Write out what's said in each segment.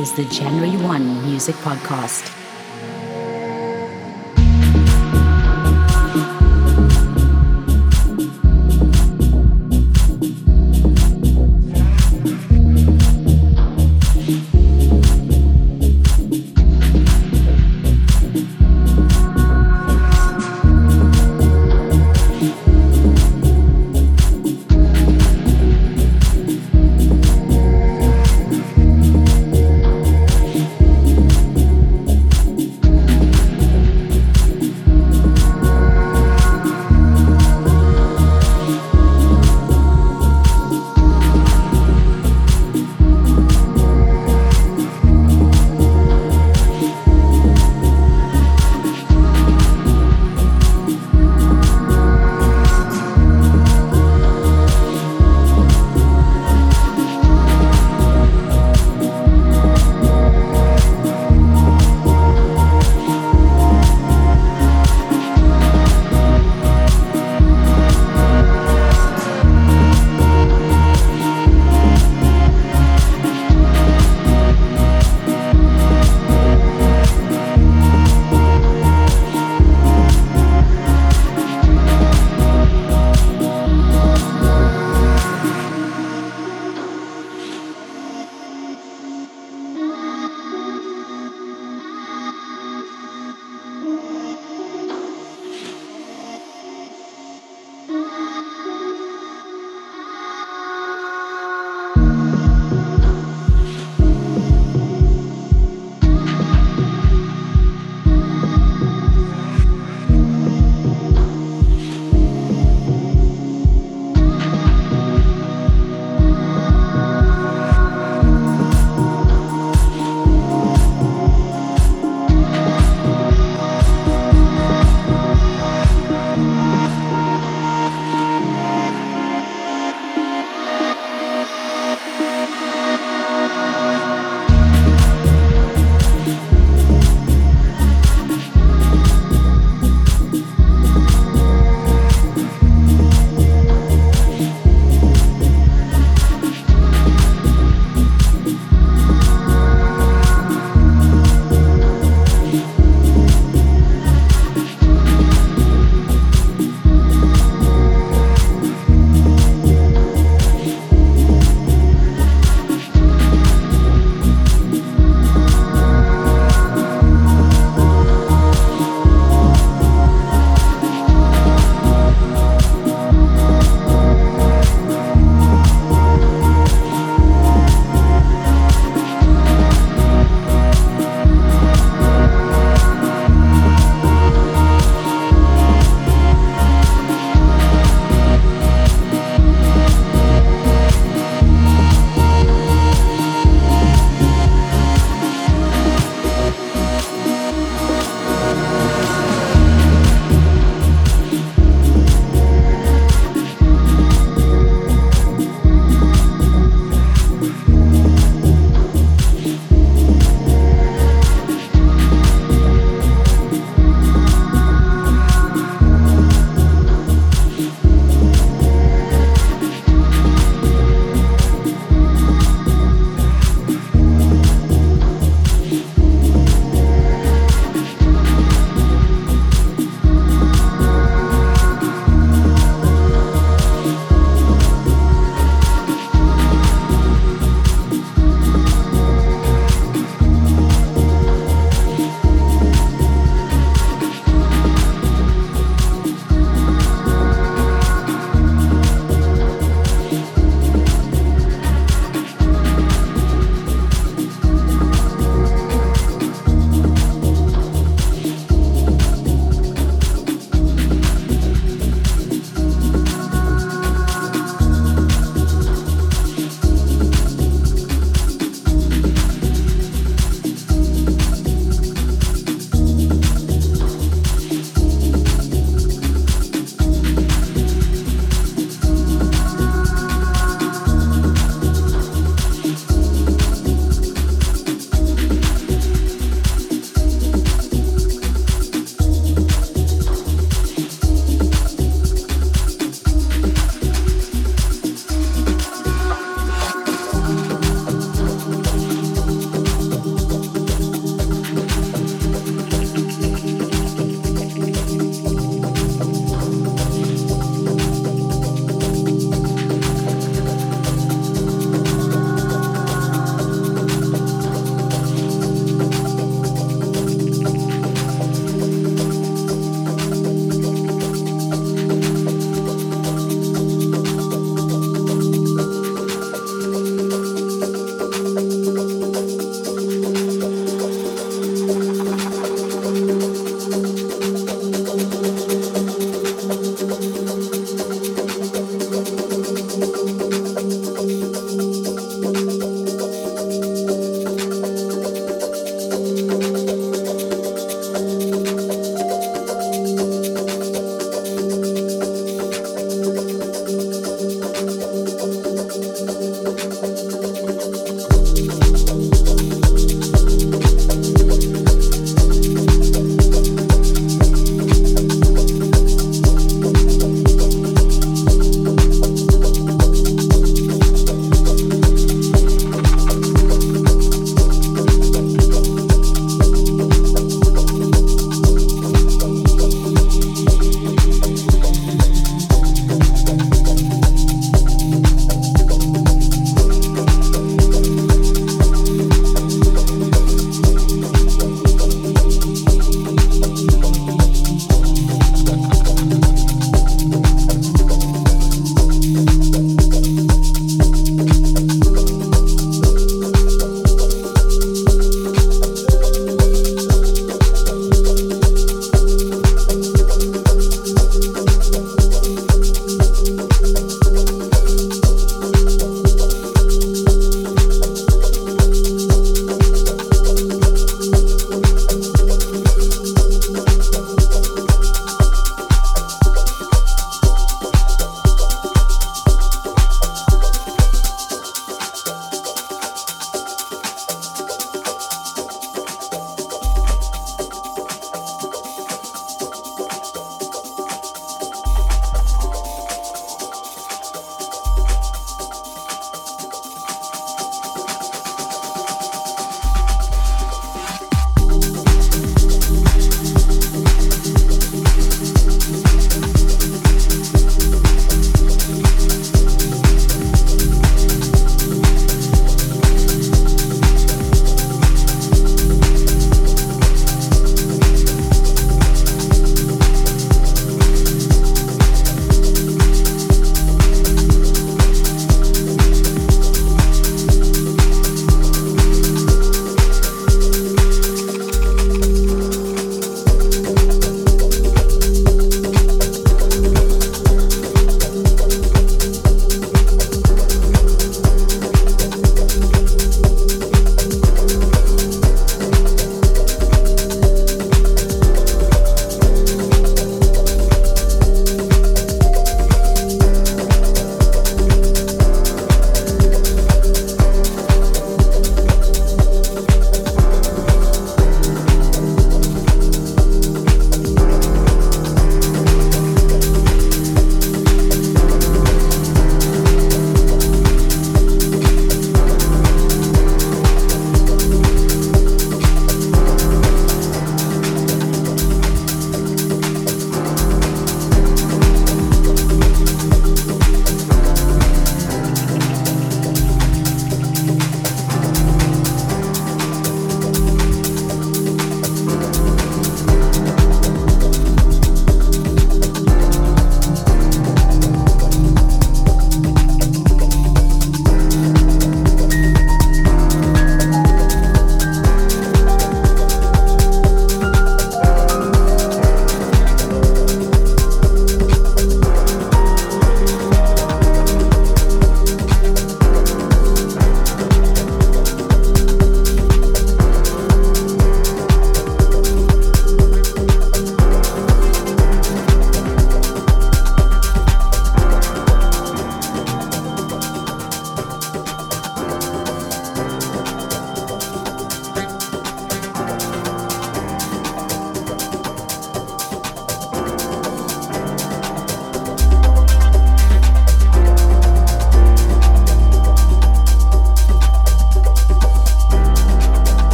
Is the January 1 Music Podcast.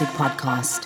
Music Podcast.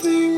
To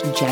forward slash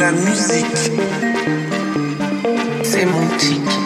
la musique sémantique.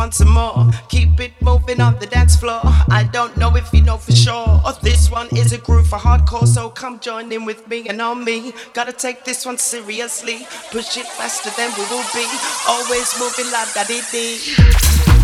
Want some more. Keep it moving on the dance floor. I don't know if you know for sure. This one is a groove for hardcore, so come join in with me and on me. Gotta take this one seriously. Push it faster than we will be. Always moving like da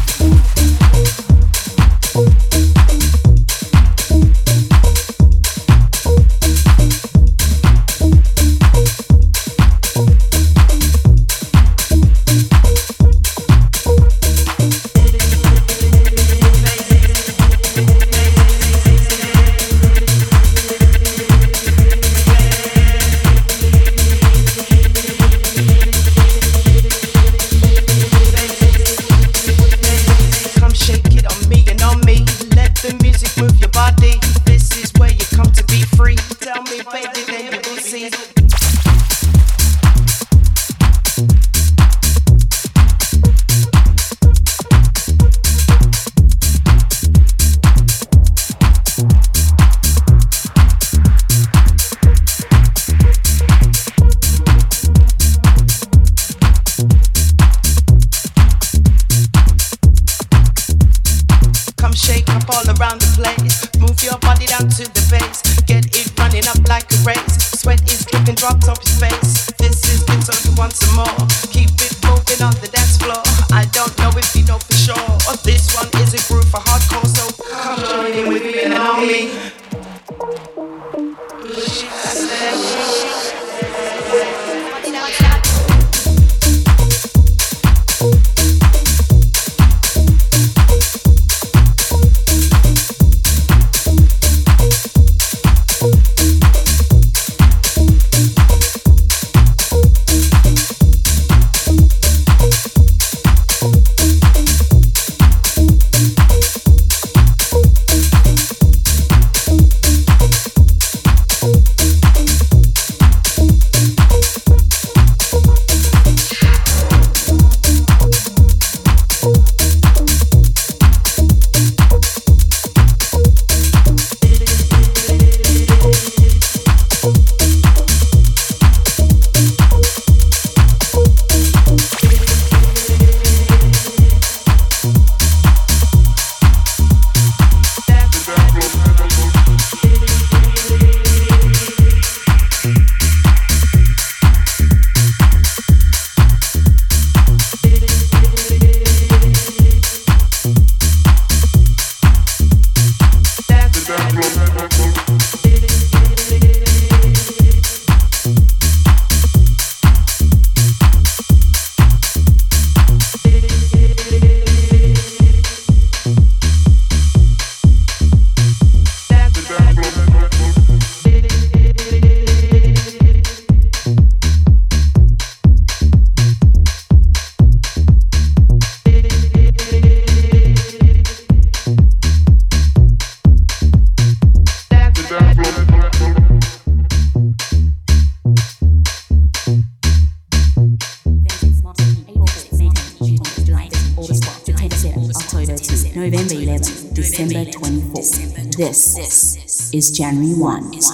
is January 1.